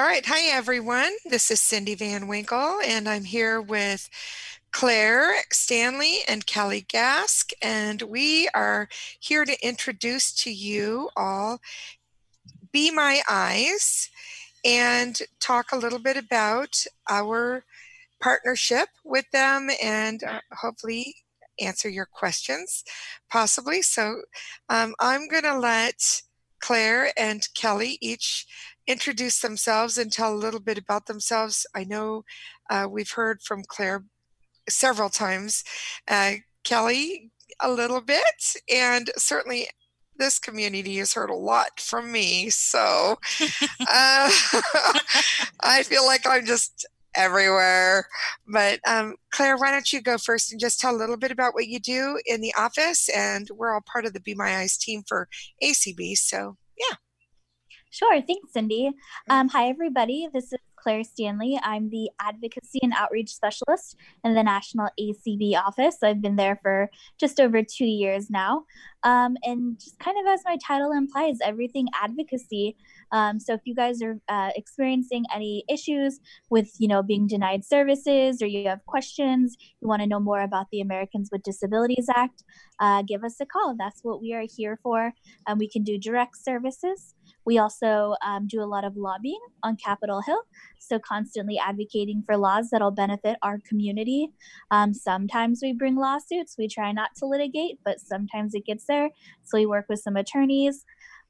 All right. Hi, everyone. This is Cindy Van Winkle, and I'm here with Claire Stanley and Kelly Gask, and we are here to introduce to you all Be My Eyes and talk a little bit about our partnership with them and uh, hopefully answer your questions, possibly. So um, I'm going to let Claire and Kelly each introduce themselves and tell a little bit about themselves. I know uh, we've heard from Claire several times, uh, Kelly a little bit, and certainly this community has heard a lot from me. So uh, I feel like I'm just everywhere. But um, Claire, why don't you go first and just tell a little bit about what you do in the office? And we're all part of the Be My Eyes team for ACB. So, yeah. Sure. Thanks, Cindy. Um, hi, everybody. This is Claire Stanley. I'm the Advocacy and Outreach Specialist in the National ACB office. I've been there for just over two years now. Um, and just kind of as my title implies, everything advocacy. Um, so if you guys are uh, experiencing any issues with, you know, being denied services or you have questions, you want to know more about the Americans with Disabilities Act, uh, give us a call. That's what we are here for. Um, we can do direct services. We also um, do a lot of lobbying on Capitol Hill, so constantly advocating for laws that'll benefit our community. Um, sometimes we bring lawsuits. We try not to litigate, but sometimes it gets there. So we work with some attorneys.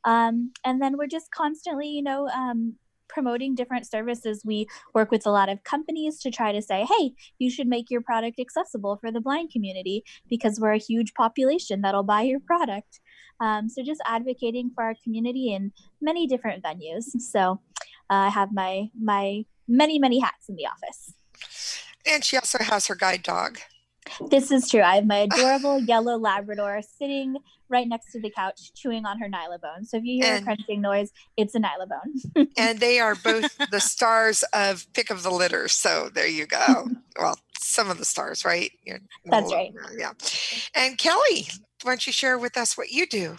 Um, and then we're just constantly, you know, um, promoting different services. We work with a lot of companies to try to say, hey, you should make your product accessible for the blind community because we're a huge population that'll buy your product. Um, so just advocating for our community in many different venues. So uh, I have my my many many hats in the office. And she also has her guide dog. This is true. I have my adorable yellow Labrador sitting right next to the couch, chewing on her Nyla bone. So if you hear and, a crunching noise, it's a Nyla bone. and they are both the stars of Pick of the Litter. So there you go. well, some of the stars, right? You're, That's right. Yeah. And Kelly, why don't you share with us what you do?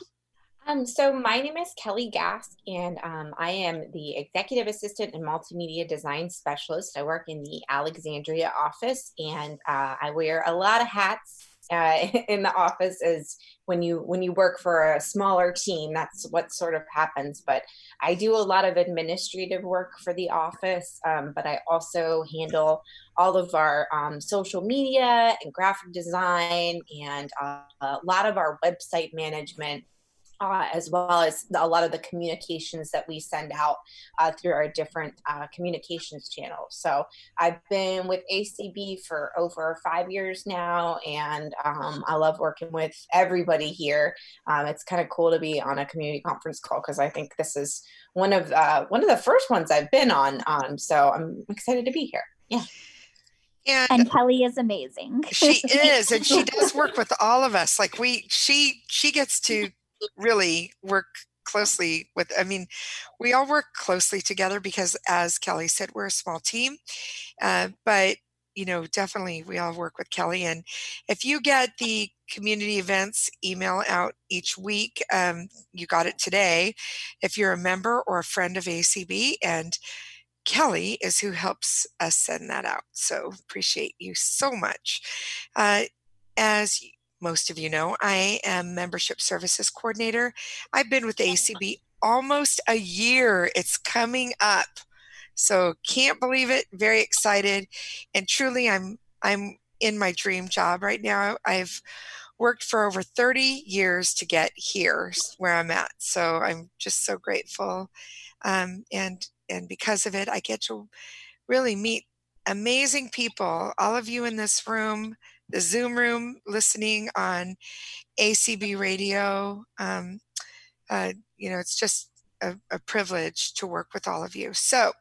Um, so my name is Kelly Gask, and um, I am the executive assistant and multimedia design specialist. I work in the Alexandria office, and uh, I wear a lot of hats uh, in the office. As when you when you work for a smaller team, that's what sort of happens. But I do a lot of administrative work for the office, um, but I also handle all of our um, social media and graphic design and uh, a lot of our website management uh, as well as a lot of the communications that we send out uh, through our different uh, communications channels. So I've been with ACB for over five years now, and um, I love working with everybody here. Um, it's kind of cool to be on a community conference call because I think this is one of uh, one of the first ones I've been on. Um, so I'm excited to be here. Yeah. And, and, Kelly is amazing. she is, and she does work with all of us. Like we, she, she gets to really work closely with i mean we all work closely together because as kelly said we're a small team uh, but you know definitely we all work with kelly and if you get the community events email out each week um, you got it today if you're a member or a friend of acb and kelly is who helps us send that out so appreciate you so much. Uh, as most of you know, I am Membership Services Coordinator. I've been with ACB almost a year. It's coming up. So can't believe it. Very excited. And truly I'm I'm in my dream job right now. I've worked for over 30 years to get here where I'm at. So I'm just so grateful. Um, and and because of it, I get to really meet amazing people. All of you in this room the Zoom room, listening on ACB radio. Um, uh, you know, it's just a, a, privilege to work with all of you. So,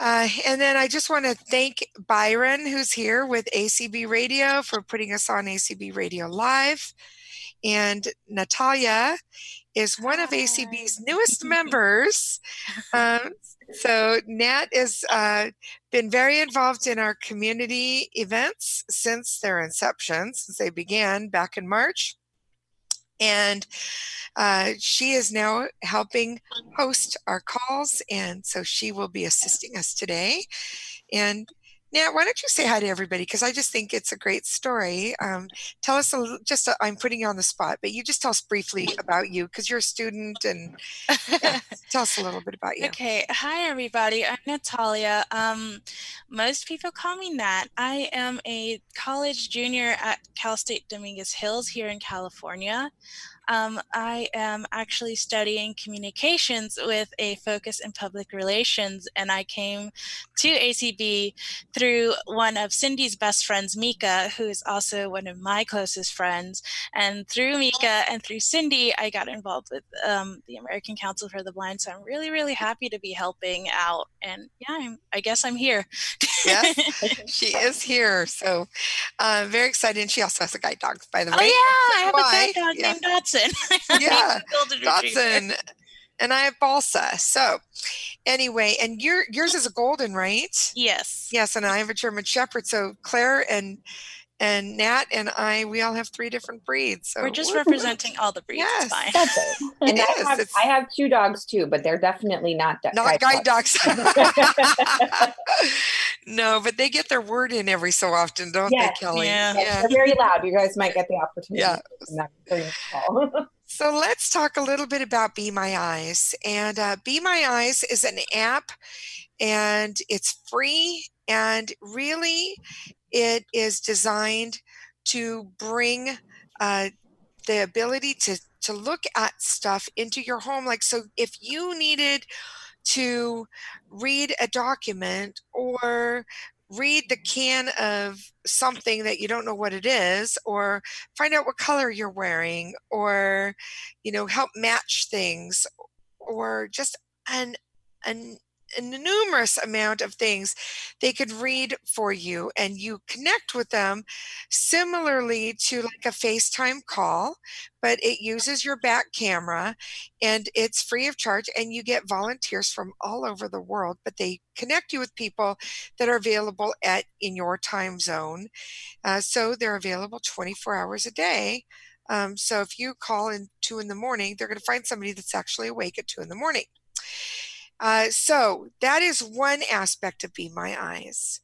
uh, and then I just want to thank Byron, who's here with ACB Radio, for putting us on ACB Radio Live. And Natalia is one of ACB's newest members. Um, so Nat has uh, been very involved in our community events since their inception, since they began back in March. And uh, she is now helping host our calls, and so she will be assisting us today. And Nat, why don't you say hi to everybody? Because I just think it's a great story. Um, tell us a little, just, i am putting you on the spot, but you just tell us briefly about you because you're a student and yeah, tell us a little bit about you. Okay. Hi, everybody. I'm Natalia. Um, most people call me Nat. I am a college junior at Cal State Dominguez Hills here in California. Um, I am actually studying communications with a focus in public relations, and I came to ACB through one of Cindy's best friends, Mika, who is also one of my closest friends. And through Mika and through Cindy, I got involved with um, the American Council for the Blind. So I'm really, really happy to be helping out. And yeah, I'm, i guess I'm here. yes, she is here. So uh, very excited. And she also has a guide dog, by the way. Oh, yeah, I have Why? a guide dog yeah. named Dotson. Dotson. yeah, Dotson. And I have Balsa. So, anyway, and your yours is a golden, right? Yes. Yes, and I have a German Shepherd. So Claire and and Nat and I, we all have three different breeds. So we're just representing all the breeds. Yes, fine. that's it. And it I, have, I, have, two dogs too, but they're definitely not not guide, dogs. dogs. no, but they get their word in every so often, don't yes. they, Kelly? Yeah. yeah. They're very loud. You guys might get the opportunity. Yeah. so let's talk a little bit about Be My Eyes. And uh, Be My Eyes is an app, and it's free. And really, it is designed to bring uh, the ability to to look at stuff into your home. Like, so if you needed to read a document or read the mm-hmm. can of something that you don't know what it is or find out what color you're wearing or you know help match things or just an an a numerous amount of things they could read for you and you connect with them similarly to like a FaceTime call, but it uses your back camera and it's free of charge and you get volunteers from all over the world, but they connect you with people that are available at in your time zone. Uh, so they're available 24 hours a day. Um, so if you call in two in the morning, they're going to find somebody that's actually awake at two in the morning. Uh, so that is one aspect of Be My Eyes.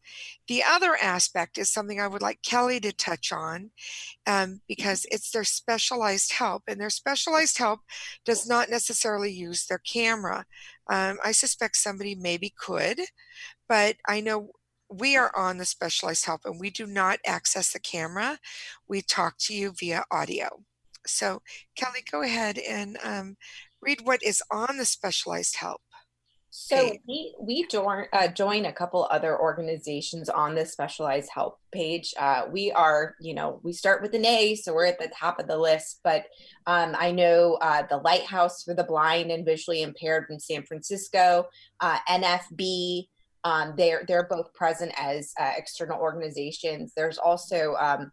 The other aspect is something I would like Kelly to touch on um, because it's their specialized help, and their specialized help does not necessarily use their camera. Um, I suspect somebody maybe could, but I know we are on the specialized help and we do not access the camera. We talk to you via audio. So, Kelly, go ahead and um, read what is on the specialized help. So we we join uh, join a couple other organizations on this specialized help page. Uh, we are, you know, we start with an A, so we're at the top of the list. But um, I know uh, the Lighthouse for the Blind and Visually Impaired in San Francisco, uh, NFB. Um, they're they're both present as uh, external organizations. There's also um,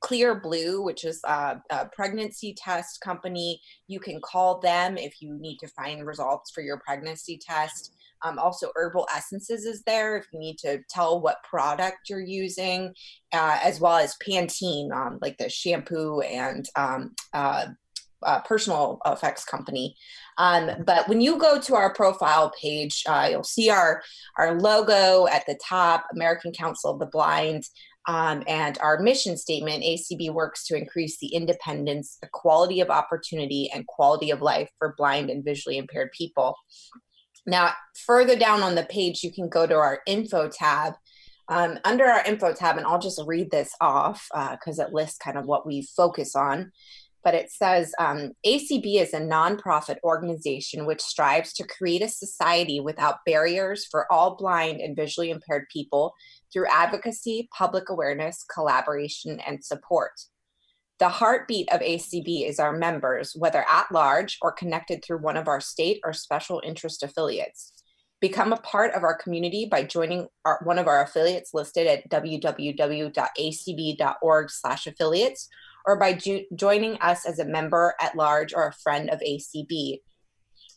Clear Blue, which is a, a, pregnancy test company. You can call them if you need to find results for your pregnancy test. Um, also, Herbal Essences is there if you need to tell what product you're using, uh, as well as Pantene, um, like the shampoo and um, uh, uh, personal effects company. Um, but when you go to our profile page, uh, you'll see our our logo at the top, American Council of the Blind. Um, and our mission statement ACB works to increase the independence, equality of opportunity, and quality of life for blind and visually impaired people. Now, further down on the page, you can go to our info tab. Um, under our info tab, and I'll just read this off because uh, it lists kind of what we focus on but it says um, ACB is a nonprofit organization which strives to create a society without barriers for all blind and visually impaired people through advocacy, public awareness, collaboration, and support. The heartbeat of ACB is our members, whether at large or connected through one of our state or special interest affiliates. Become a part of our community by joining our, one of our affiliates listed at www.acb.org/affiliates or by joining us as a member at large or a friend of ACB.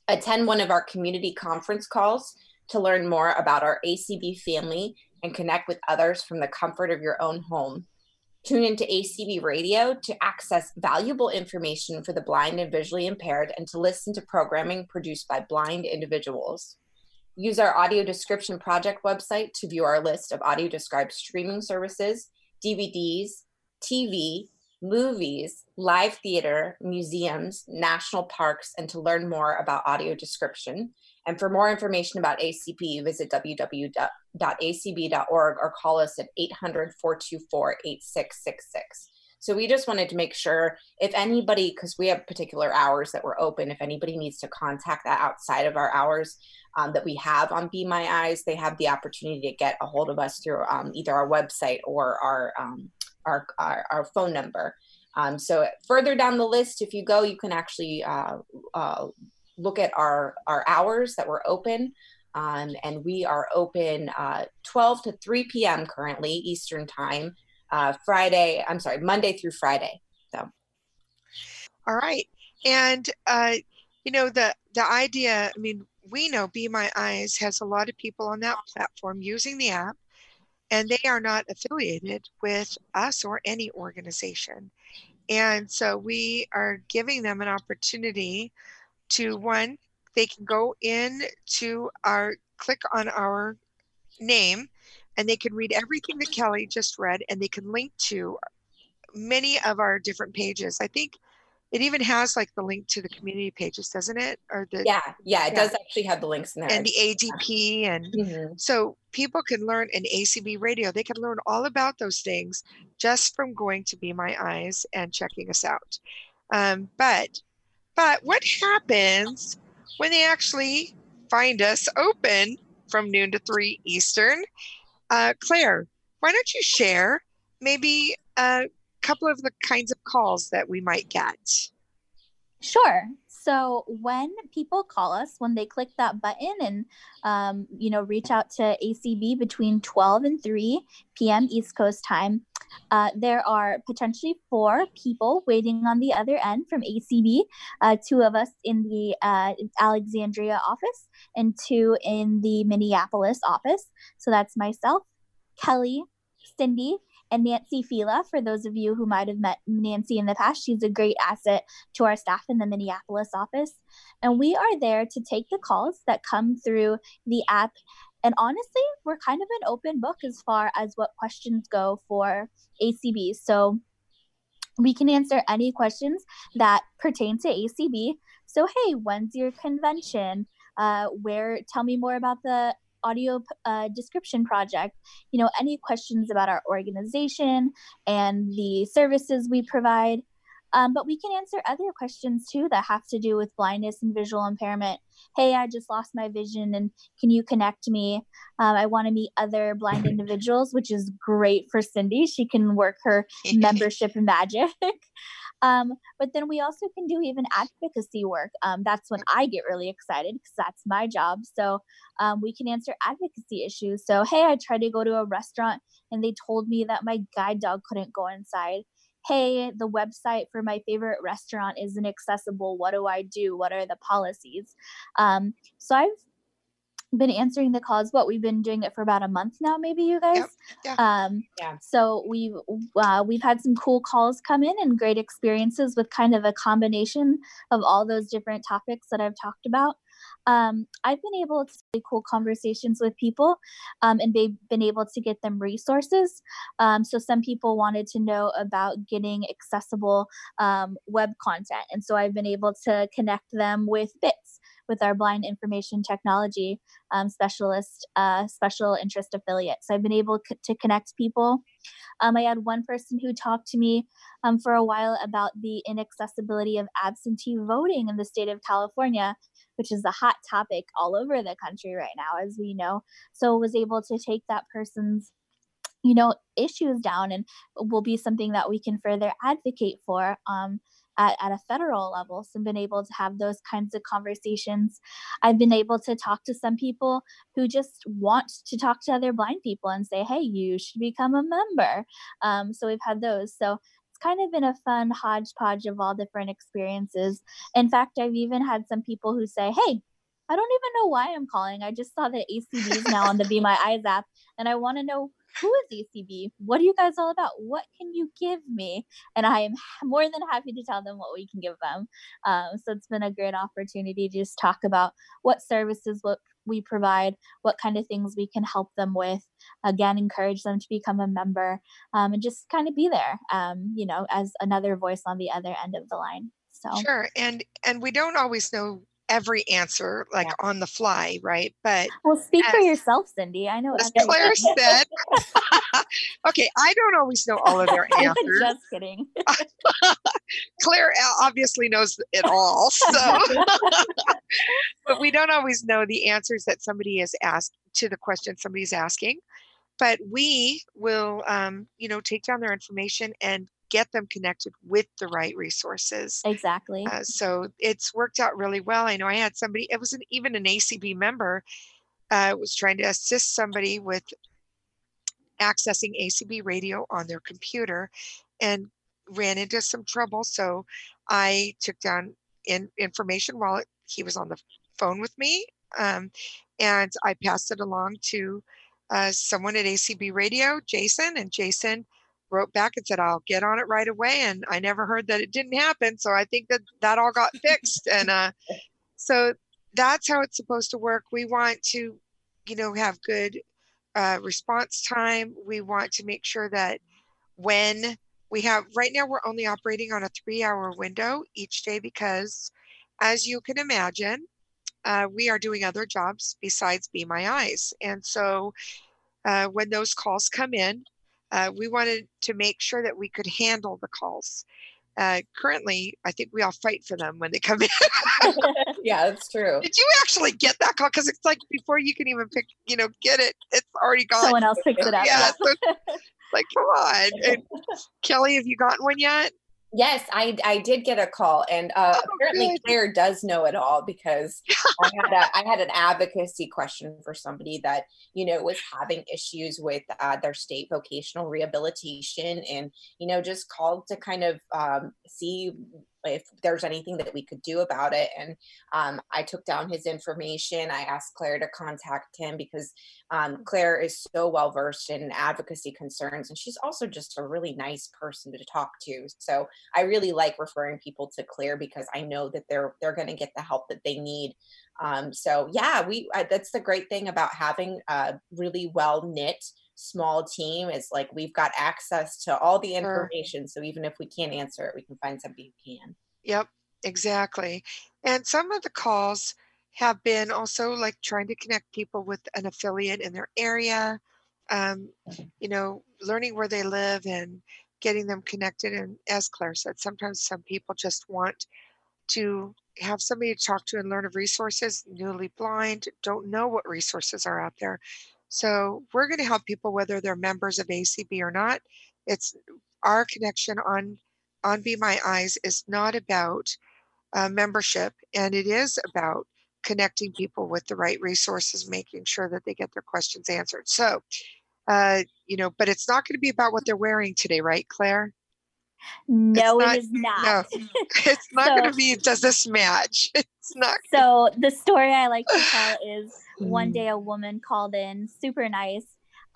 Attend one of our community conference calls to learn more about our ACB family and connect with others from the comfort of your own home. Tune into ACB Radio to access valuable information for the blind and visually impaired and to listen to programming produced by blind individuals. Use our audio description project website to view our list of audio described streaming services, DVDs, TV, movies, live theater, museums, national parks, and to learn more about audio description. And for more information about ACB, visit www.acb.org or call us at 800 424 8666. So we just wanted to make sure if anybody, because we have particular hours that we're open, if anybody needs to contact that outside of our hours um, that we have on Be My Eyes, they have the opportunity to get a hold of us through um, either our website or our, um, our, our, our, phone number. Um, so further down the list, if you go, you can actually uh, uh, look at our, our hours that we're open. Um, and we are open uh, 12 to 3 p.m. currently Eastern time uh, Friday, I'm sorry, Monday through Friday. So. All right. And, uh, you know, the, the idea, I mean, we know Be My Eyes has a lot of people on that platform using the app, and they are not affiliated with us or any organization. And so we are giving them an opportunity to one, they can go in to our click on our name and they can read everything that Kelly just read and they can link to many of our different pages. I think it even has like the link to the community pages, doesn't it? Or the yeah, yeah, it yeah. does actually have the links in there. And the ADP, and mm-hmm. so people can learn in ACB radio. They can learn all about those things just from going to Be My Eyes and checking us out. Um, but but what happens when they actually find us open from noon to three Eastern uh, Claire, why don't you share maybe a couple of the kinds of calls that we might get? Sure. So when people call us, when they click that button and um, you know reach out to ACB between 12 and 3 p.m. East Coast time, uh, there are potentially four people waiting on the other end from ACB. Uh, two of us in the uh, Alexandria office and two in the Minneapolis office. So that's myself, Kelly, Cindy, and Nancy Fila. For those of you who might have met Nancy in the past, she's a great asset to our staff in the Minneapolis office. And we are there to take the calls that come through the app. And honestly, we're kind of an open book as far as what questions go for ACB. So we can answer any questions that pertain to ACB. So, hey, when's your convention? Uh, where tell me more about the audio uh, description project you know any questions about our organization and the services we provide um, but we can answer other questions too that have to do with blindness and visual impairment hey i just lost my vision and can you connect me um, i want to meet other blind individuals which is great for cindy she can work her membership magic um, but then we also can do even advocacy work. Um, that's when I get really excited because that's my job. So um, we can answer advocacy issues. So, hey, I tried to go to a restaurant and they told me that my guide dog couldn't go inside. Hey, the website for my favorite restaurant isn't accessible. What do I do? What are the policies? Um, so I've been answering the calls what we've been doing it for about a month now maybe you guys yep. yeah. um yeah so we've uh, we've had some cool calls come in and great experiences with kind of a combination of all those different topics that i've talked about um, I've been able to have cool conversations with people um, and they've been able to get them resources. Um, so some people wanted to know about getting accessible um, web content. And so I've been able to connect them with BITS, with our blind information technology um, specialist, uh, special interest affiliate. So I've been able to connect people. Um, I had one person who talked to me for a while about the inaccessibility of absentee voting in the state of California, which is a hot topic all over the country right now, as we know. So was able to take that person's you know issues down and will be something that we can further advocate for um, at, at a federal level. So I've been able to have those kinds of conversations. I've been able to talk to some people who just want to talk to other blind people and say, hey, you should become a member. Um, so we've had those. So it's kind of been a fun hodgepodge of all different experiences. In fact, I've even had some people who say, hey, I don't even know why I'm calling. I just saw that ACB is now on the Be My Eyes app, and I want to know who is ACB? What are you guys all about? What can you give me? And I am more than happy to tell them what we can give them. Um, so it's been a great opportunity to just talk about what services what we provide, what kind of things we can help them with. Again, encourage them to become a member um, and just kind of be there, um, you know, as another voice on the other end of the line. So sure, and and we don't always know every answer like yeah. on the fly, right? But well, speak as, for yourself, Cindy. I know. As Claire said, okay, I don't always know all of their answers. Just kidding. Claire obviously knows it all, so but we don't always know the answers that somebody is asked to the question somebody's asking. But we will, um, you know, take down their information and get them connected with the right resources. Exactly. Uh, so it's worked out really well. I know I had somebody, it was an, even an ACB member, uh, was trying to assist somebody with accessing ACB radio on their computer and ran into some trouble. So I took down in, information while it, he was on the phone with me. Um, and I passed it along to uh, someone at ACB Radio, Jason, and Jason wrote back and said, I'll get on it right away. And I never heard that it didn't happen. So I think that that all got fixed. And uh, so that's how it's supposed to work. We want to, you know, have good uh, response time. We want to make sure that when we have, right now, we're only operating on a three hour window each day because, as you can imagine, uh, we are doing other jobs besides Be My Eyes. And so uh, when those calls come in, uh, we wanted to make sure that we could handle the calls. Uh, currently, I think we all fight for them when they come in. yeah, that's true. Did you actually get that call? Because it's like before you can even pick, you know, get it, it's already gone. Someone else picks it up. Yeah. so, like, come on. And, Kelly, have you gotten one yet? Yes, I I did get a call, and uh, oh, apparently good. Claire does know it all because I had a, I had an advocacy question for somebody that you know was having issues with uh, their state vocational rehabilitation, and you know just called to kind of um, see if there's anything that we could do about it. And um, I took down his information. I asked Claire to contact him because um, Claire is so well versed in advocacy concerns, and she's also just a really nice person to talk to. So I really like referring people to Claire because I know that they're they're going to get the help that they need. Um, so yeah, we that's the great thing about having a really well knit small team is like we've got access to all the information. Sure. So even if we can't answer it, we can find somebody who can. Yep, exactly. And some of the calls have been also like trying to connect people with an affiliate in their area, um, you know, learning where they live and getting them connected. And as Claire said, sometimes some people just want to have somebody to talk to and learn of resources, newly blind, don't know what resources are out there. So we're going to help people whether they're members of ACB or not. It's our connection on on Be My Eyes is not about uh, membership, and it is about connecting people with the right resources, making sure that they get their questions answered. So, uh, you know, but it's not going to be about what they're wearing today, right, Claire? No, not, it is not. No, it's not so, going to be. Does this match? It's not. So the story I like to tell is one mm. day a woman called in, super nice,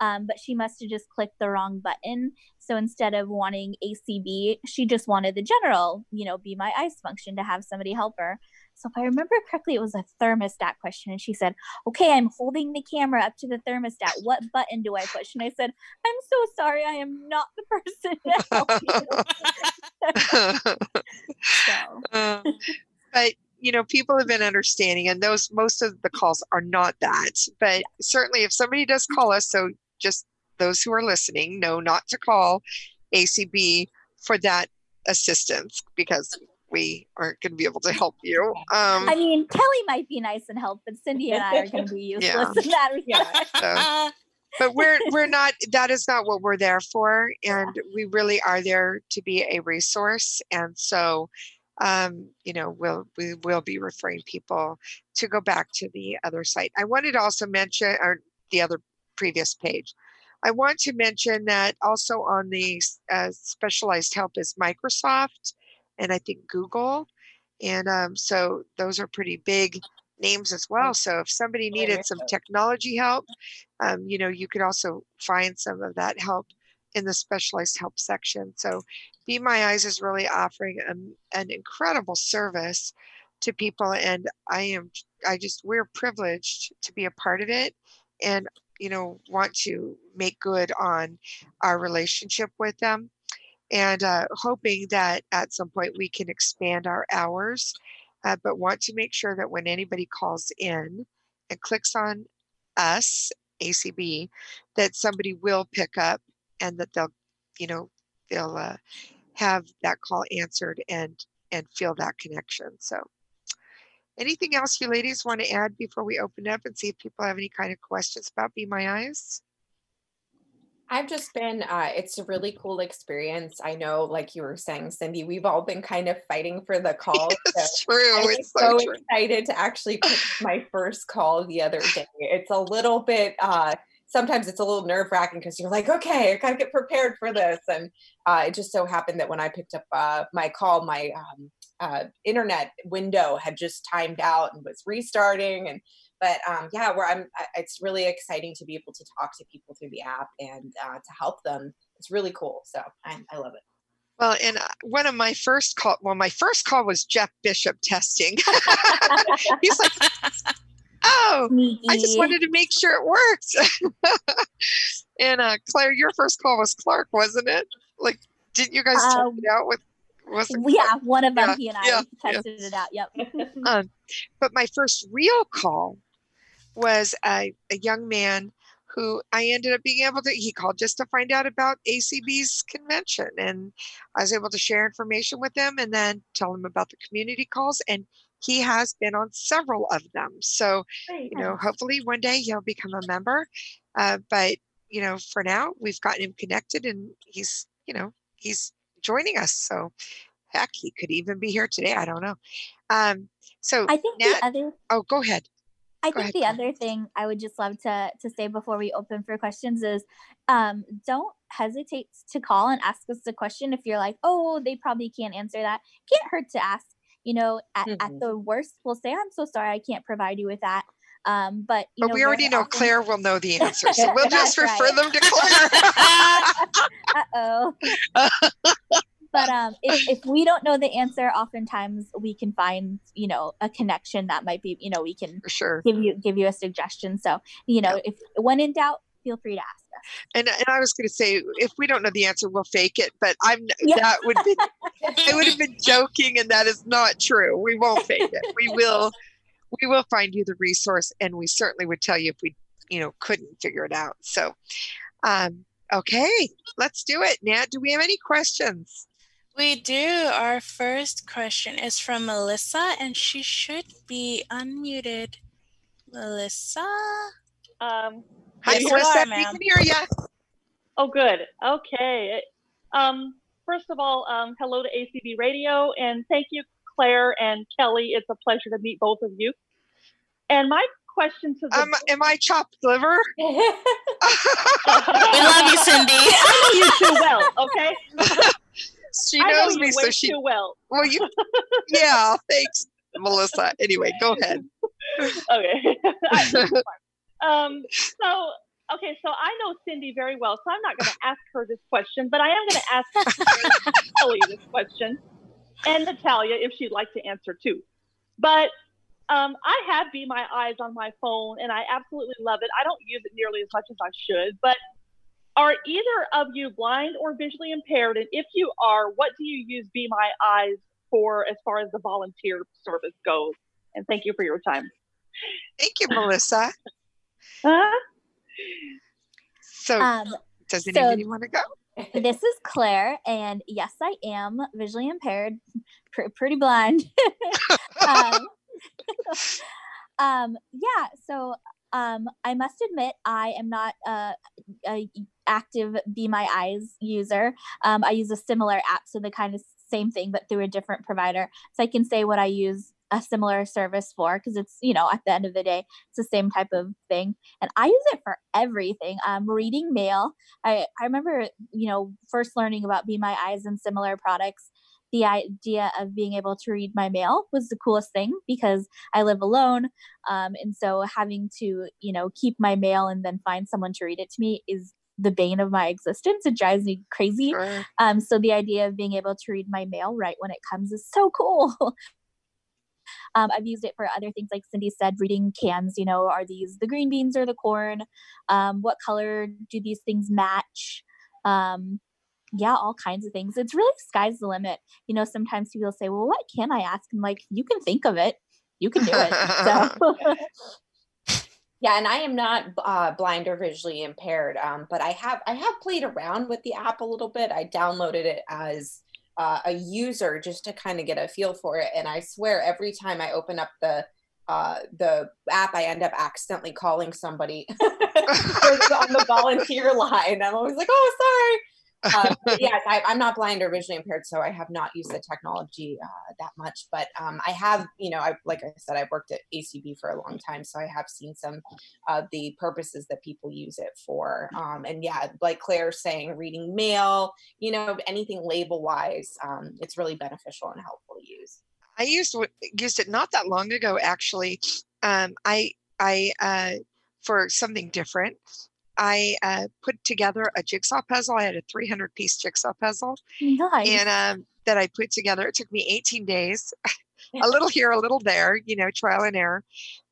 um, but she must have just clicked the wrong button. So instead of wanting ACB, she just wanted the general, you know, be my eyes function to have somebody help her. So if I remember correctly, it was a thermostat question. And she said, Okay, I'm holding the camera up to the thermostat. What button do I push? And I said, I'm so sorry, I am not the person to help you. so. Uh, but you know, people have been understanding, and those most of the calls are not that. But certainly, if somebody does call us, so just those who are listening know not to call ACB for that assistance because we aren't going to be able to help you. Um, I mean, Kelly might be nice and help, but Cindy and I are going to be useless yeah. in that regard. So, but we're we're not. That is not what we're there for, and we really are there to be a resource. And so, um, you know, we'll we will be referring people to go back to the other site. I wanted to also mention, or the other previous page. I want to mention that also on the uh, specialized help is Microsoft and I think Google. And um, so those are pretty big names as well. So if somebody needed some technology help, um, you know, you could also find some of that help in the specialized help section. So Be My Eyes is really offering an, an incredible service to people and I am I just we're privileged to be a part of it and you know want to make good on our relationship with them and uh, hoping that at some point we can expand our hours uh, but want to make sure that when anybody calls in and clicks on us acb that somebody will pick up and that they'll you know they'll uh, have that call answered and and feel that connection so anything else you ladies want to add before we open up and see if people have any kind of questions about be my eyes I've just been, uh, it's a really cool experience. I know, like you were saying, Cindy, we've all been kind of fighting for the call. It's so true. I'm it's so, so true. excited to actually pick my first call the other day. It's a little bit, uh, sometimes it's a little nerve wracking because you're like, okay, I gotta get prepared for this. And uh, it just so happened that when I picked up uh, my call, my um, uh, internet window had just timed out and was restarting. And but um, yeah, where I'm, it's really exciting to be able to talk to people through the app and uh, to help them. It's really cool. So I, I love it. Well, and uh, one of my first call, well, my first call was Jeff Bishop testing. He's like, "Oh, I just wanted to make sure it worked." and uh, Claire, your first call was Clark, wasn't it? Like, didn't you guys um, test it out with? Was it yeah, one of them. Yeah, he and I yeah, tested yeah. it out. Yep. um, but my first real call was a, a young man who I ended up being able to, he called just to find out about ACB's convention. And I was able to share information with him and then tell him about the community calls. And he has been on several of them. So, you know, hopefully one day he'll become a member. Uh, but, you know, for now, we've gotten him connected and he's, you know, he's joining us. So, heck, he could even be here today. I don't know. Um, so, I think Nat, the other. Oh, go ahead. I Go think ahead. the other thing I would just love to to say before we open for questions is um, don't hesitate to call and ask us a question if you're like, oh, they probably can't answer that. Can't hurt to ask. You know, at, mm-hmm. at the worst, we'll say, I'm so sorry, I can't provide you with that. Um, but but know, we already know often... Claire will know the answer, so we'll just refer right. them to Claire. uh oh. but um, if, if we don't know the answer, oftentimes we can find you know a connection that might be you know we can For sure give you give you a suggestion. So you know yeah. if when in doubt, feel free to ask us. And and I was going to say if we don't know the answer, we'll fake it. But I'm yeah. that would be I would have been joking, and that is not true. We won't fake it. We will we will find you the resource, and we certainly would tell you if we you know couldn't figure it out. So. Um, Okay, let's do it. Nat, do we have any questions? We do. Our first question is from Melissa, and she should be unmuted. Melissa? Um, Hi, Melissa. We can hear you. Oh, good. Okay. Um, first of all, um, hello to ACB Radio, and thank you, Claire and Kelly. It's a pleasure to meet both of you. And my question to the um, am I chopped liver? we love you, Cindy. I know you too well. Okay she knows know me, so she. Too well. Well, you. yeah, thanks, Melissa. Anyway, go ahead. okay. Um. So okay, so I know Cindy very well, so I'm not going to ask her this question, but I am going to ask Kelly this question, and Natalia if she'd like to answer too. But um, I have Be My Eyes on my phone, and I absolutely love it. I don't use it nearly as much as I should, but are either of you blind or visually impaired? And if you are, what do you use Be My Eyes for as far as the volunteer service goes? And thank you for your time. Thank you, Melissa. huh? So, um, does anybody so want to go? this is Claire, and yes, I am visually impaired, pr- pretty blind. um, um, yeah, so um, I must admit, I am not a, a active Be My Eyes user. Um, I use a similar app, so the kind of same thing, but through a different provider. So I can say what I use a similar service for because it's you know at the end of the day it's the same type of thing and i use it for everything um reading mail i i remember you know first learning about be my eyes and similar products the idea of being able to read my mail was the coolest thing because I live alone. Um, and so having to, you know, keep my mail and then find someone to read it to me is the bane of my existence. It drives me crazy. Sure. Um, so the idea of being able to read my mail right when it comes is so cool. um, I've used it for other things, like Cindy said, reading cans. You know, are these the green beans or the corn? Um, what color do these things match? Um, yeah, all kinds of things. It's really sky's the limit. You know, sometimes people say, "Well, what can I ask?" I'm like, "You can think of it. You can do it." so. Yeah, and I am not uh, blind or visually impaired, um, but I have I have played around with the app a little bit. I downloaded it as uh, a user just to kind of get a feel for it, and I swear every time I open up the uh, the app, I end up accidentally calling somebody on the volunteer line. I'm always like, "Oh, sorry." uh, yes, I, am not blind or visually impaired, so I have not used the technology uh, that much. But um, I have, you know, I like I said, I've worked at ACB for a long time, so I have seen some of the purposes that people use it for. Um, and yeah, like Claire's saying, reading mail, you know, anything label wise, um, it's really beneficial and helpful to use. I used used it not that long ago, actually. Um, I I uh, for something different. I uh, put together a jigsaw puzzle. I had a 300 piece jigsaw puzzle. Nice. And um, that I put together. It took me 18 days, a little here, a little there, you know, trial and error.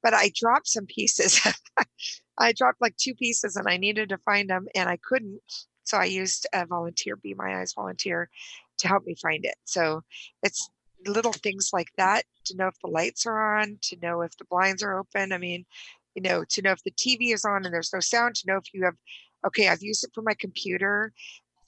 But I dropped some pieces. I dropped like two pieces and I needed to find them and I couldn't. So I used a volunteer, Be My Eyes volunteer, to help me find it. So it's little things like that to know if the lights are on, to know if the blinds are open. I mean, you know, to know if the TV is on and there's no sound, to know if you have, okay, I've used it for my computer.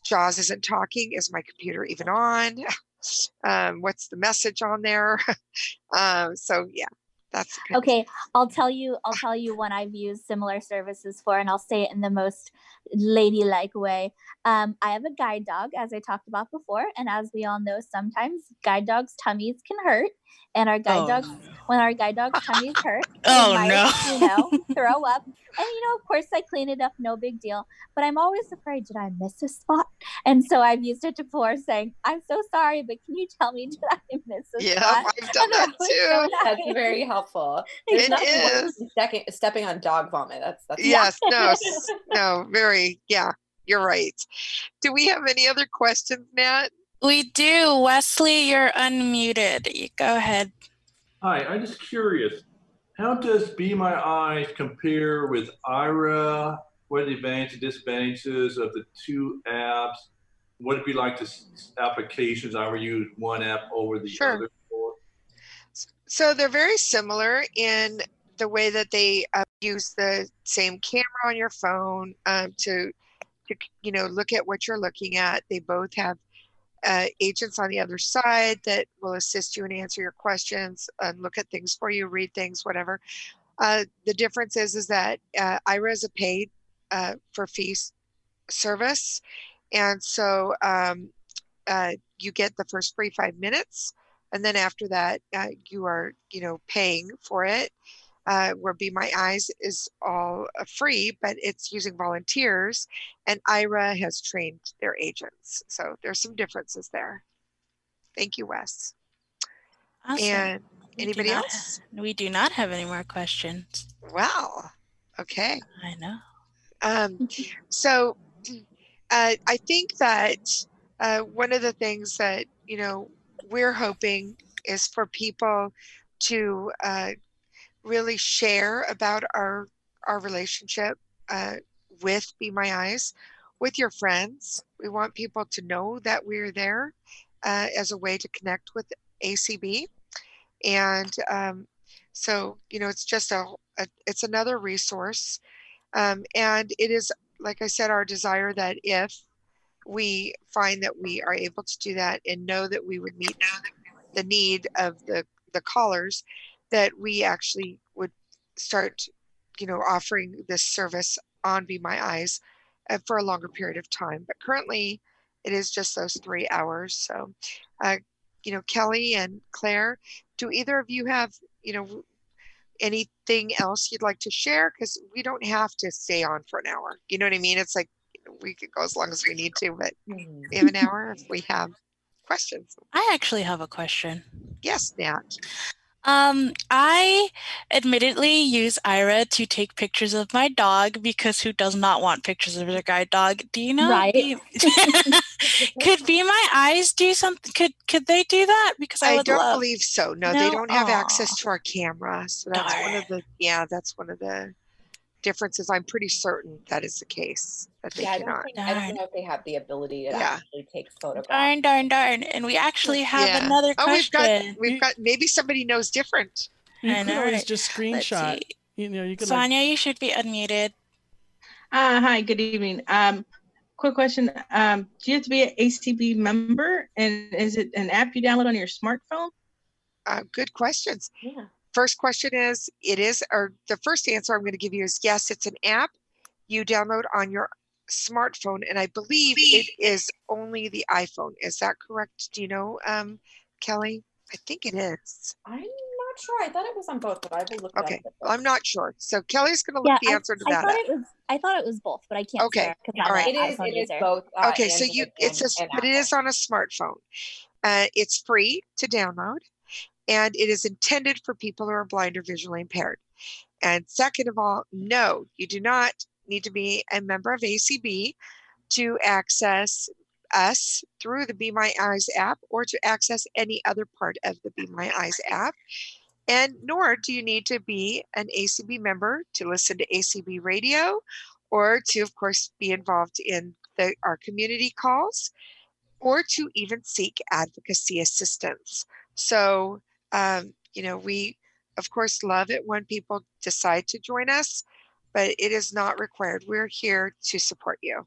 JAWS isn't talking. Is my computer even on? um, what's the message on there? um, so yeah, that's okay. I'll tell you. I'll tell you one I've used similar services for, and I'll say it in the most ladylike way. Um, I have a guide dog, as I talked about before, and as we all know, sometimes guide dogs' tummies can hurt and our guide oh, dogs no. when our guide dog's tummy's hurt oh might, no. you know throw up. And you know of course i clean it up no big deal. But i'm always afraid did i miss a spot? And so i've used it before saying i'm so sorry but can you tell me did i miss a spot? yeah, spot? I've done that too. That's very helpful. There's it is. Stepping, stepping on dog vomit. That's that's yes no no very yeah you're right. Do we have any other questions Nat we do. Wesley, you're unmuted. You go ahead. Hi, I'm just curious. How does Be My Eyes compare with Aira? What are the advantages and disadvantages of the two apps? What would it be like to applications I would use one app over the sure. other? So they're very similar in the way that they uh, use the same camera on your phone um, to, to, you know, look at what you're looking at. They both have uh, agents on the other side that will assist you and answer your questions and look at things for you, read things, whatever. Uh, the difference is is that uh, Aira is a paid uh, for fees service, and so um, uh, you get the first free five minutes, and then after that uh, you are you know paying for it uh, where Be My Eyes is all uh, free, but it's using volunteers, and Aira has trained their agents. So there's some differences there. Thank you, Wes. Awesome. And we anybody else? we do not have any more questions. Wow. Okay. I know. Um, so uh, I think that uh, one of the things that, you know, we're hoping is for people to uh, really share about our our relationship uh, with Be My Eyes with your friends. We want people to know that we're there uh, as a way to connect with ACB, and um, so you know it's just a, a it's another resource, um, and it is like I said our desire that if we find that we are able to do that and know that we would meet the need of the the callers that we actually would start, you know, offering this service on Be My Eyes uh, for a longer period of time. But currently, it is just those three hours. So, uh, you know, Kelly and Claire, do either of you have, you know, anything else you'd like to share? Because we don't have to stay on for an hour. You know what I mean? It's like we could go as long as we need to, but we have an hour if we have questions. I actually have a question. Yes, Nat. Um, I admittedly use Aira to take pictures of my dog because who does not want pictures of their guide dog? Do you know? Right. Could Be My Eyes do something? Could could they do that? Because I, I don't love. believe so. No, they don't have Aw. access to our camera. So that's one of the yeah, that's one of the differences. I'm pretty certain that is the case. That they Yeah, I don't, cannot. think, I don't know if they have the ability to Yeah. actually take photographs. Darn, darn, darn! And we actually have Yeah. another Oh, we've got we've got maybe somebody knows different. You I could always right? just screenshot. You know, you could like, you should be unmuted. Uh, hi, good evening. Um, quick question. Um, do you have to be an ACB member? And is it an app you download on your smartphone? Uh, good questions. Yeah. First question is it is or the first answer I'm going to give you is yes, it's an app you download on your smartphone and I believe it is only the iPhone. Is that correct? Do you know um Kelly? I think it is. I'm not sure. I thought it was on both, but I will look it Okay. up. I'm not sure. So Kelly's going to Yeah, look the I, answer to I that. thought up. it was. I thought it was both, but I can't. Okay, because all right. It an is, iPhone it is both. Uh, Okay, so you Android it's a and, and but it is on a smartphone. Uh, it's free to download, and it is intended for people who are blind or visually impaired. And second of all, no, you do not need to be a member of ACB to access us through the Be My Eyes app or to access any other part of the Be My Eyes app. And nor do you need to be an ACB member to listen to ACB radio or to, of course, be involved in the, our community calls or to even seek advocacy assistance. So, um, you know, we, of course, love it when people decide to join us, but it is not required. We're here to support you.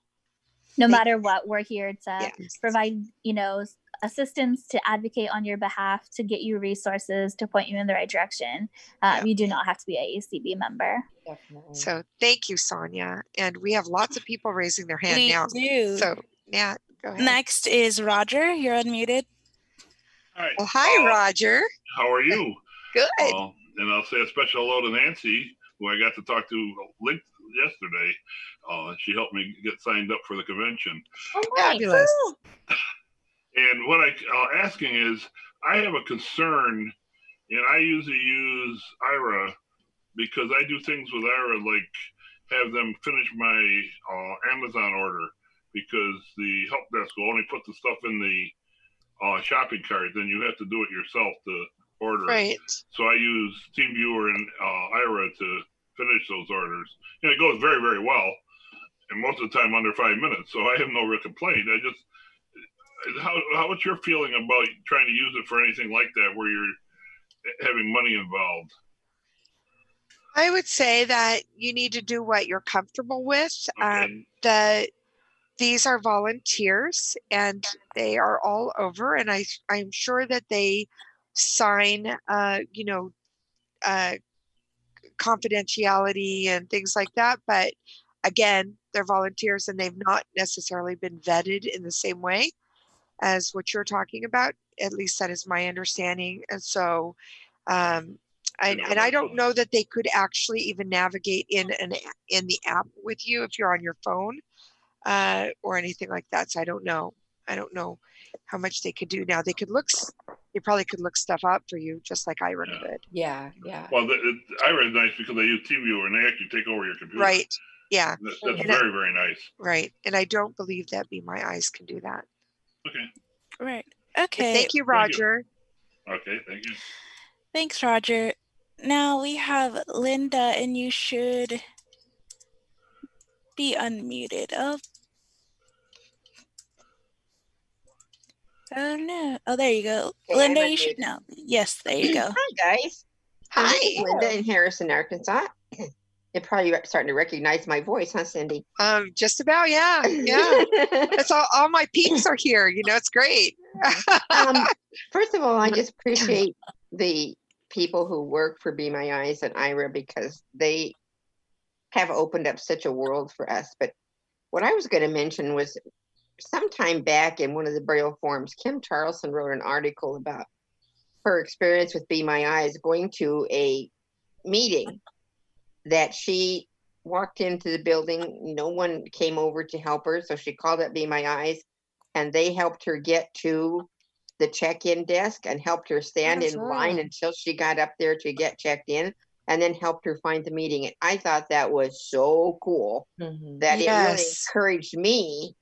No Thank- matter what, we're here to Yes. provide, you know, assistance to advocate on your behalf, to get you resources, to point you in the right direction. Uh, Yeah. You do not have to be a ACB member. Definitely. So thank you, Sonia. And we have lots of people raising their hand We now. do. So, Nat, go ahead. Next is Roger. You're unmuted. Hi. Well, hi, Uh, Roger. How are you? Good. Uh, and I'll say a special hello to Nancy, who I got to talk to linked yesterday. Uh, she helped me get signed up for the convention. oh. Fabulous. And what I uh, asking is, I have a concern, and I usually use Aira because I do things with Aira, like have them finish my uh, Amazon order because the help desk will only put the stuff in the uh, shopping cart, then you have to do it yourself to order. Right. So I use TeamViewer and uh, Aira to finish those orders. And it goes very, very well. And most of the time under five minutes. So I have no real complaint. I just, how, how what's your feeling about trying to use it for anything like that where you're having money involved? I would say that you need to do what you're comfortable with. Okay. Um, the these are volunteers and they are all over, and I I'm sure that they sign, uh, you know, uh, confidentiality and things like that. But again, they're volunteers and they've not necessarily been vetted in the same way as what you're talking about. At least that is my understanding. And so, um, and, and I don't know that they could actually even navigate in an in the app with you if you're on your phone uh, or anything like that. So I don't know. I don't know how much they could do now. They could look. S- They probably could look stuff up for you, just like Aira Yeah. could. Yeah, yeah. Well, the, it, Aira is nice because they use TeamViewer and they actually take over your computer. Right. Yeah. That, oh, that's And I- very, very nice. Right. And I don't believe that Be My Eyes can do that. Okay. Right. But Okay. Thank you, you. Roger. Okay. Thank you. Thanks, Roger. Now we have Linda, and you should be unmuted. Oh. Oh no. Oh, there you go. Okay, Linda, you should know. Yes, there you go. Hi, guys. This is Hi. Linda in Harrison, Arkansas. You're probably starting to recognize my voice, huh, Cindy? Um, just about, yeah, yeah. That's all. All my peeps are here. You know, it's great. um, first of all, I just appreciate the people who work for Be My Eyes and Aira because they have opened up such a world for us. But what I was going to mention was sometime back in one of the Braille forums, Kim Charlson wrote an article about her experience with Be My Eyes going to a meeting that she walked into the building. No one came over to help her. So she called up Be My Eyes and they helped her get to the check-in desk and helped her stand That's in line until she got up there to get checked in and then helped her find the meeting. And I thought that was so cool Mhm. that it really encouraged me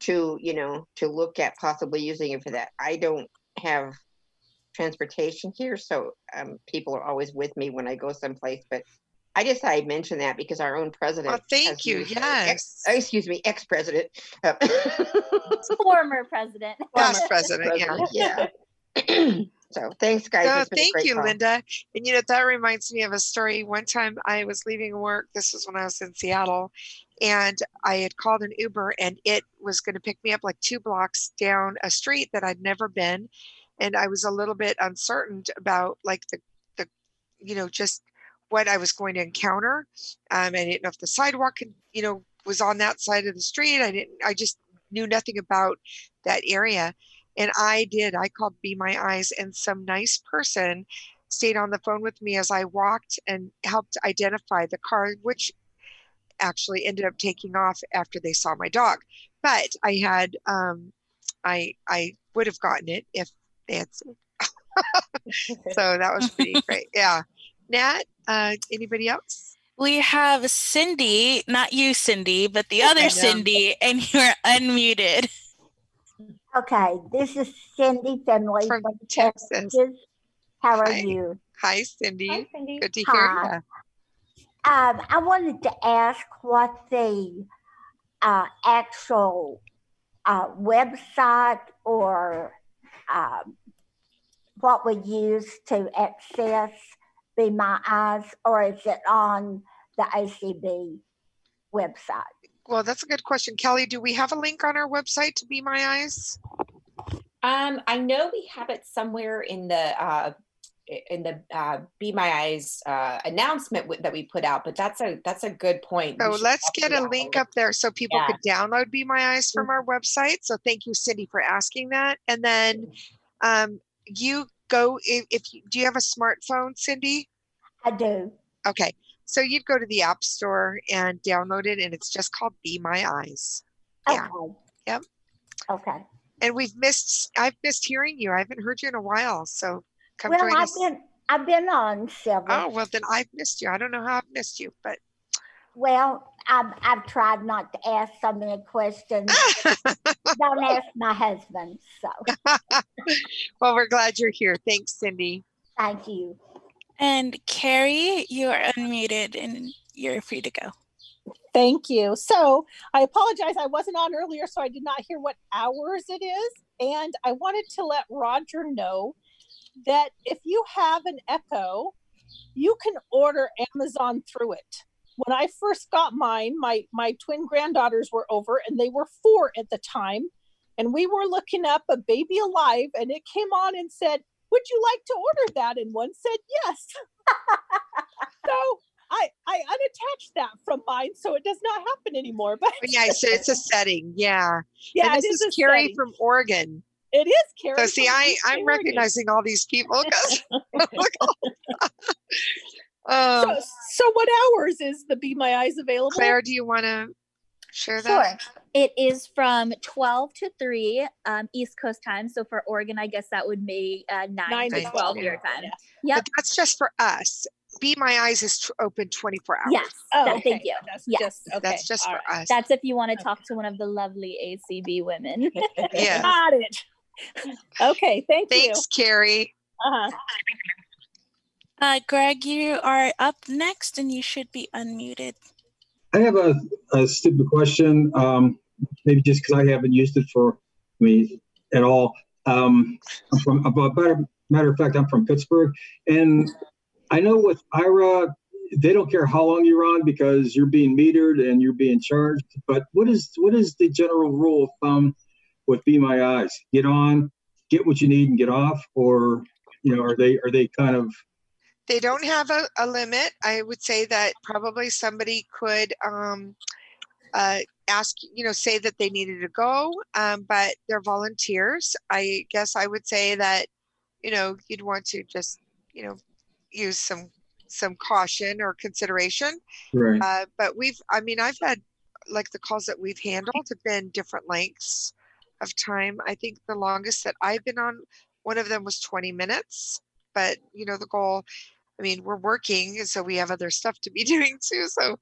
to, you know, to look at possibly using it for that. I don't have transportation here, so um, people are always with me when I go someplace. But I just I mentioned that because our own president. Well, thank you. used it. Ex- Yes. excuse me, ex-president. uh, Former president. Past president, yeah. president, yeah. so thanks, guys. No, It's been a thank you, call. Linda. And you know, that reminds me of a story. One time I was leaving work, this was when I was in Seattle, and I had called an Uber and it was going to pick me up like two blocks down a street that I'd never been. And I was a little bit uncertain about like the, the, you know, just what I was going to encounter. Um, I didn't know if the sidewalk, could, you know, was on that side of the street. I didn't, I just knew nothing about that area. And I did. I called Be My Eyes, and some nice person stayed on the phone with me as I walked and helped identify the car, which actually ended up taking off after they saw my dog. But I had, um, I, I would have gotten it if they had. seen- so that was pretty great. Yeah. Nat, uh, anybody else? We have Cindy, not you, Cindy, but the other. Cindy, and you're unmuted. Okay, this is Cindy Finley From from Texas. Texas. How are Hi. you? Hi, Cindy. Hi, Cindy. Good to hear you. Um, I wanted to ask what the uh, actual uh, website or um, what we use to access Be My Eyes, or is it on the ACB website? Well, that's a good question. Kelly, do we have a link on our website to Be My Eyes? Um, I know we have it somewhere in the uh, in the uh, Be My Eyes uh, announcement w- that we put out, but that's a that's a good point. So let's get a link up there so people Yeah. could download Be My Eyes from our website. So thank you, Cindy, for asking that. And then um, you go if, if you, do you have a smartphone, Cindy? I do. Okay, so you'd go to the App Store and download it, and it's just called Be My Eyes. Yeah. Okay. Yep. Okay. And we've missed. I've missed hearing you. I haven't heard you in a while. So come Well, join I've us. been I've been on several. Oh well, then I've missed you. I don't know how I've missed you, but Well, I've, I've tried not to ask so many questions. Don't ask my husband. So well, we're glad you're here. Thanks, Cindy. thank you. And Carrie, you are unmuted and you're free to go. Thank you. So I apologize. I wasn't on earlier, so I did not hear what hours it is. And I wanted to let Roger know that if you have an Echo, you can order Amazon through it. When I first got mine, my my twin granddaughters were over and they were four at the time. And we were looking up a baby alive and it came on and said, Would you like to order that? And one said yes. so I I unattached that from mine, so it does not happen anymore. But Yeah, so it's a setting. Yeah. yeah, and this it is is Carrie setting. from Oregon. It is Carrie. So see, from I East I'm Oregon. recognizing all these people because. So, um, so what hours is the Be My Eyes available? Claire, do you want to share that? Sure. It is from 12 to 3 um, East Coast time. So for Oregon, I guess that would be uh, 9, Nine to to 12 12, your yeah. time. Yeah. Yep. But that's just for us. Be My Eyes is tr- open 24 hours. Yes. Oh, that- okay. Thank you. That's Yes. just okay. That's just all for right. us. That's if you want to talk to one of the lovely ACB women. Yeah. Got it. Okay, thank you. Thanks, Carrie. Uh-huh. Uh, Greg, you are up next and you should be unmuted. I have a, a stupid question, um, maybe just because I haven't used it for me at all. Um, I'm from, about matter, of fact, I'm from Pittsburgh, and I know with Aira, they don't care how long you're on because you're being metered and you're being charged. But what is what is the general rule of thumb with Be My Eyes? Get on, get what you need, and get off, or you know, are they are they kind of They don't have a, a limit. I would say that probably somebody could um, uh, ask, you know, say that they needed to go, um, but they're volunteers. I guess I would say that, you know, you'd want to just, you know, use some some caution or consideration. right? Uh, but we've, I mean, I've had like the calls that we've handled have been different lengths. of time. I think the longest that I've been on, one of them was 20 minutes. But you know, the goal. I mean, we're working, so we have other stuff to be doing too. So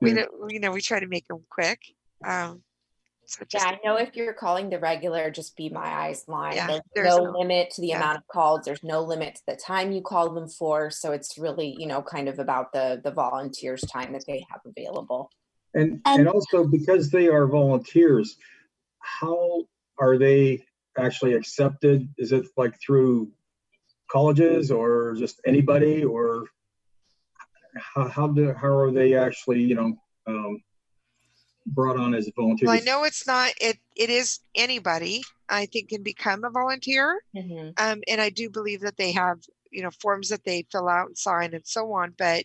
we don't, you know, we try to make them quick. Um, so just, Yeah, I know if you're calling the regular, just be my eyes line. Yeah, there's, there's no no- limit to the yeah. amount of calls. There's no limit to the time you call them for. So it's really, you know, kind of about the the volunteers' time that they have available. And, And- and also because they are volunteers, how are they actually accepted? Is it like through colleges or just anybody or how, how do, how are they actually, you know, um, brought on as volunteers? well, I know it's not. It it is anybody. I think can become a volunteer. Mhm. Um, and I do believe that they have, you know, forms that they fill out and sign and so on. But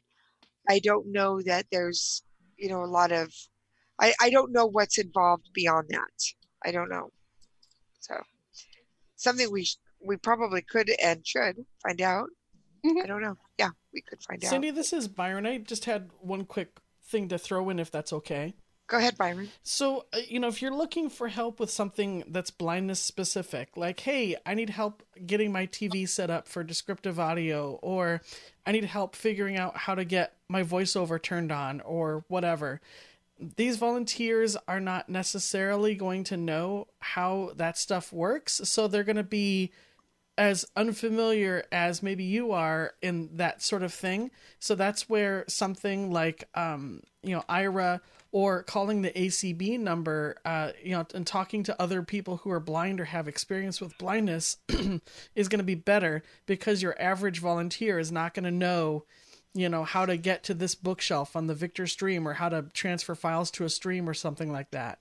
I don't know that there's, you know, a lot of, I, I don't know what's involved beyond that. I don't know. So something we, sh- we probably could and should find out. Mhm. I don't know. Yeah, we could find out. Cindy, this is Byron. I just had one quick thing to throw in if that's okay. Go ahead, Byron. So, uh, you know, if you're looking for help with something that's blindness specific, like, hey, I need help getting my TV set up for descriptive audio, or I need help figuring out how to get my voiceover turned on, or whatever, these volunteers are not necessarily going to know how that stuff works. So they're going to be as unfamiliar as maybe you are in that sort of thing. So that's where something like, um, you know, Aira or calling the ACB number, uh, you know, and talking to other people who are blind or have experience with blindness is going to be better because your average volunteer is not going to know, you know, how to get to this bookshelf on the Victor stream or how to transfer files to a stream or something like that.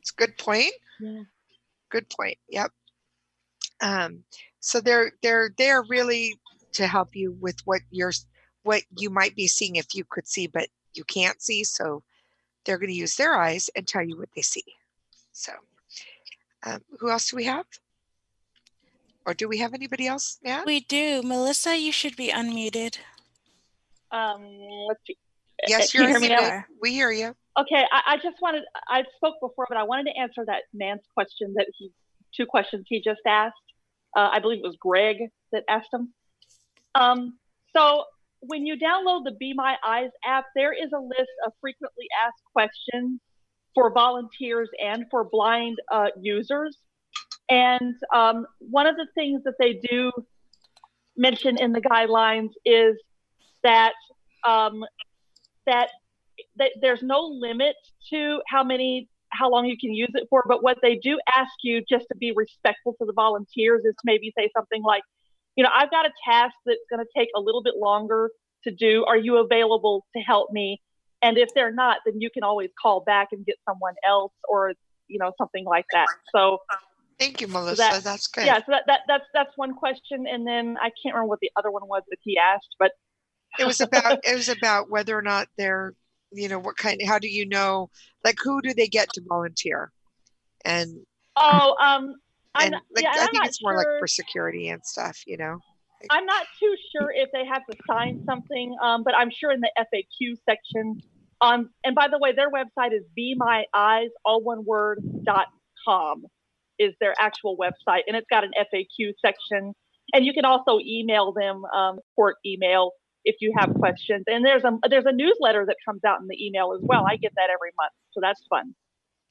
It's a good point. Yeah. Good point. Yep. Um, so they're they're they're really to help you with what you're what you might be seeing if you could see but you can't see. So they're going to use their eyes and tell you what they see. So um, who else do we have? Or do we have anybody else? Yeah. We do. Melissa, you should be unmuted. Um, let's see. Yes, you're you hear me now? unmuted. We hear you. Okay, I, I just wanted, I spoke before, but I wanted to answer that man's question that he, two questions he just asked. Uh, I believe it was Greg that asked them. Um, so when you download the Be My Eyes app, there is a list of frequently asked questions for volunteers and for blind uh, users. And um, one of the things that they do mention in the guidelines is that um, that that there's no limit to how many how long you can use it for but what they do ask you just to be respectful to the volunteers is maybe say something like you know i've got a task that's going to take a little bit longer to do. Are you available to help me? And if they're not then you can always call back and get someone else or you know something like that. So Thank you, so Melissa. that- That's good. yeah so that, that that's that's one question. And then i can't remember what the other one was that he asked but it was about it was about whether or not they're you know what kind how do you know like who do they get to volunteer? And oh um and like yeah, i think it's more like for security and stuff you know I'm not too sure if they have to sign something, um, but I'm sure in the FAQ section. Um, and by the way, their website is be my eyes all one word dot com is their actual website, and it's got an FAQ section. And you can also email them um, support email if you have questions. And there's a there's a newsletter that comes out in the email as well. I get that every month, so that's fun.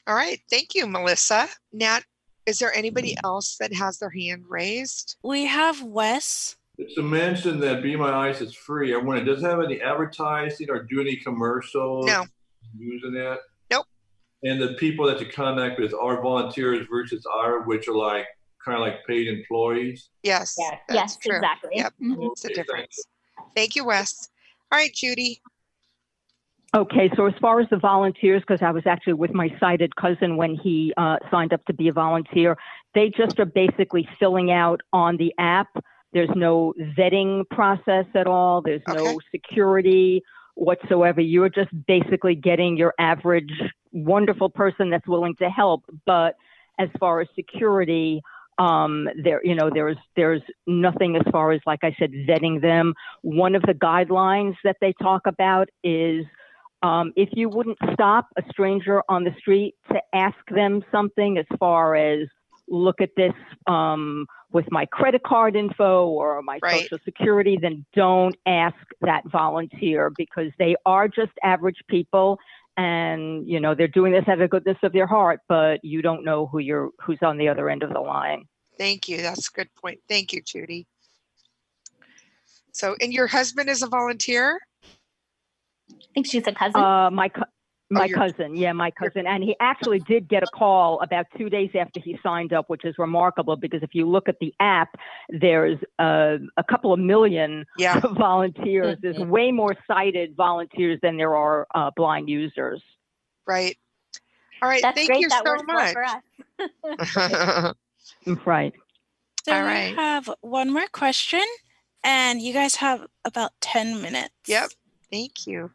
all right thank you melissa nat is there anybody else that has their hand raised We have Wes. It's to mention that Be My Eyes is free, I wonder, does it have any advertising or do any commercials? No. Using it? Nope. And the people that you contact with are volunteers versus our, which are like kind of like paid employees. yes Yes. yes, exactly. yep Mhm. it's the Okay, thank difference thank you wes all right judy Okay, so as far as the volunteers, because I was actually with my sighted cousin when he uh, signed up to be a volunteer, they just are basically filling out on the app. There's no vetting process at all. There's Okay. no security whatsoever. You're just basically getting your average wonderful person that's willing to help. But as far as security, um, there, you know, there's there's nothing as far as, like I said, vetting them. One of the guidelines that they talk about is um, if you wouldn't stop a stranger on the street to ask them something as far as look at this um, with my credit card info or my Right. social security, then don't ask that volunteer because they are just average people and you know they're doing this out of the goodness of their heart, but you don't know who you're who's on the other end of the line. Thank you. That's a good point. Thank you, Judy. So, and your husband is a volunteer? I think she's a cousin. Uh, my co- my your- cousin, yeah, my cousin, and he actually did get a call about two days after he signed up, which is remarkable because if you look at the app, there's uh, a couple of million Yeah. volunteers. There's way more sighted volunteers than there are uh, blind users. Right. All right. That's Thank great. you that so works well much. Right. So All we have one more question, and you guys have about 10 minutes. Yep. Thank you.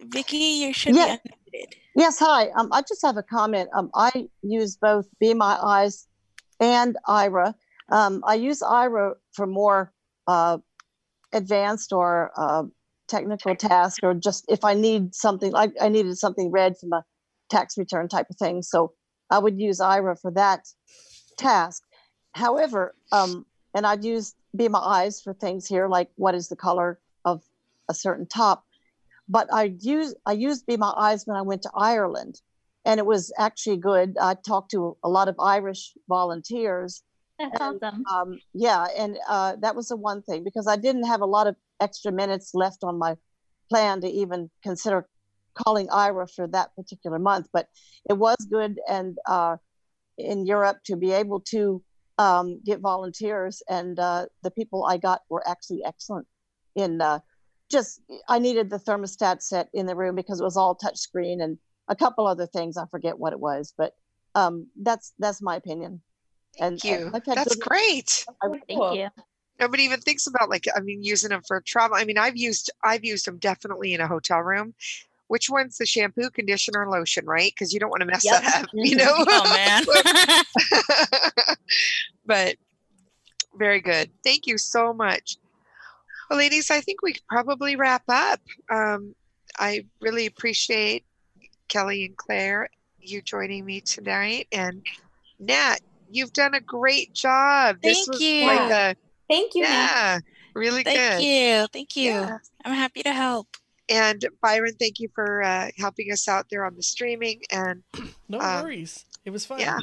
Vicky, you should Yeah. be unmuted. Yes, hi. Um, I just have a comment. Um, I use both Be My Eyes and Aira. Um, I use Aira for more uh, advanced or uh, technical tasks, or just if I need something, like I needed something read from a tax return type of thing. So I would use Aira for that task. However, um, and I'd use Be My Eyes for things here like what is the color of a certain top but I used I used Be My Eyes when I went to Ireland, and it was actually good. I talked to a lot of Irish volunteers. That's and, awesome. Um, yeah, and uh, that was the one thing because I didn't have a lot of extra minutes left on my plan to even consider calling Aira for that particular month. But it was good, and uh, in Europe to be able to um, get volunteers, and uh, the people I got were actually excellent in uh, just I needed the thermostat set in the room because it was all touch screen and a couple other things. I forget what it was, but um, that's that's my opinion. Thank and you. I've That's good- great. Thank you. Nobody even thinks about like I mean using them for travel. I mean I've used I've used them definitely in a hotel room. Which one's the shampoo, conditioner, lotion, right? Because you don't want to mess Yep. that up, you know. Oh, man. but very good. Thank you so much. Well, ladies, I think we could probably wrap up. Um, I really appreciate Kelly and Claire you joining me tonight, and Nat, you've done a great job. this Thank was you. like a Thank you. Nat. yeah, really Thank good. Thank you. Thank you. Yeah. I'm happy to help. And Byron, thank you for uh, helping us out there on the streaming. And No um, worries. It was fun. Yeah.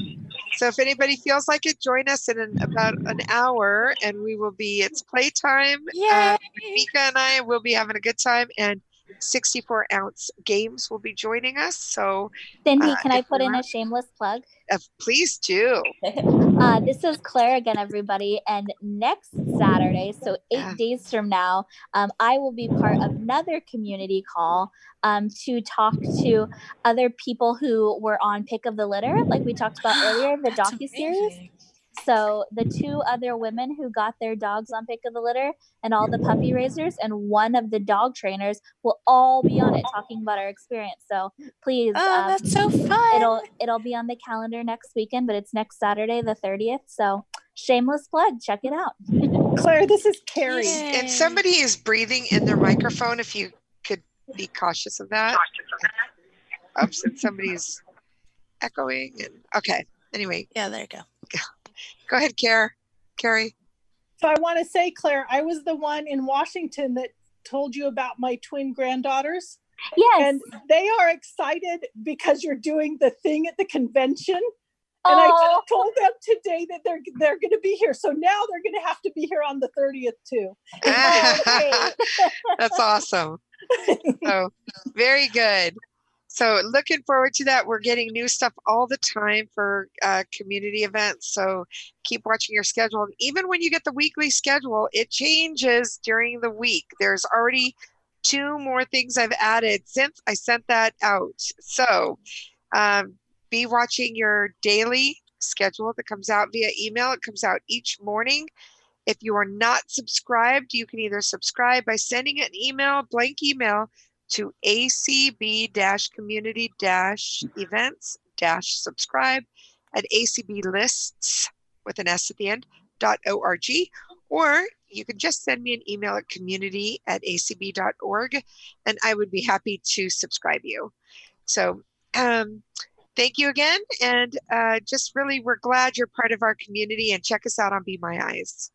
So if anybody feels like it, join us in an, about an hour, and we will be. It's playtime. Uh, Mika and I will be having a good time, and 64 ounce games will be joining us. So Cindy, uh, can I put you're in a shameless plug? uh, please do. Uh, this is Claire again, everybody. And next Saturday, so eight Yeah. days from now, um, I will be part of another community call um, to talk to other people who were on Pick of the Litter, like we talked about earlier, the docu series. So the two other women who got their dogs on Pick of the Litter and all the puppy raisers and one of the dog trainers will all be on it talking about our experience. So please, Oh, um, that's so fun. it'll it'll be on the calendar next weekend, but it's next Saturday, the thirtieth. So shameless plug, check it out. Claire, this is Carrie. And somebody is breathing in their microphone. If you could be cautious of that. Oops, and somebody's echoing. And okay. Anyway, Yeah, there you go. go ahead, Care. Carrie. So I want to say, Claire, I was the one in Washington that told you about my twin granddaughters. Yes. And they are excited because you're doing the thing at the convention. And I Oh. just told them today that they're they're going to be here. So now they're going to have to be here on the 30th too. That's awesome. So very good. So looking forward to that. We're getting new stuff all the time for uh, community events. So keep watching your schedule. Even when you get the weekly schedule, it changes during the week. There's already two more things I've added since I sent that out. So um, be watching your daily schedule that comes out via email. It comes out each morning. If you are not subscribed, you can either subscribe by sending an email, blank email, to acb-community-events-subscribe at acblists with an S at the end dot org, or you can just send me an email at community at acb.org and I would be happy to subscribe you. So um, thank you again. And uh, just really, we're glad you're part of our community and check us out on Be My Eyes.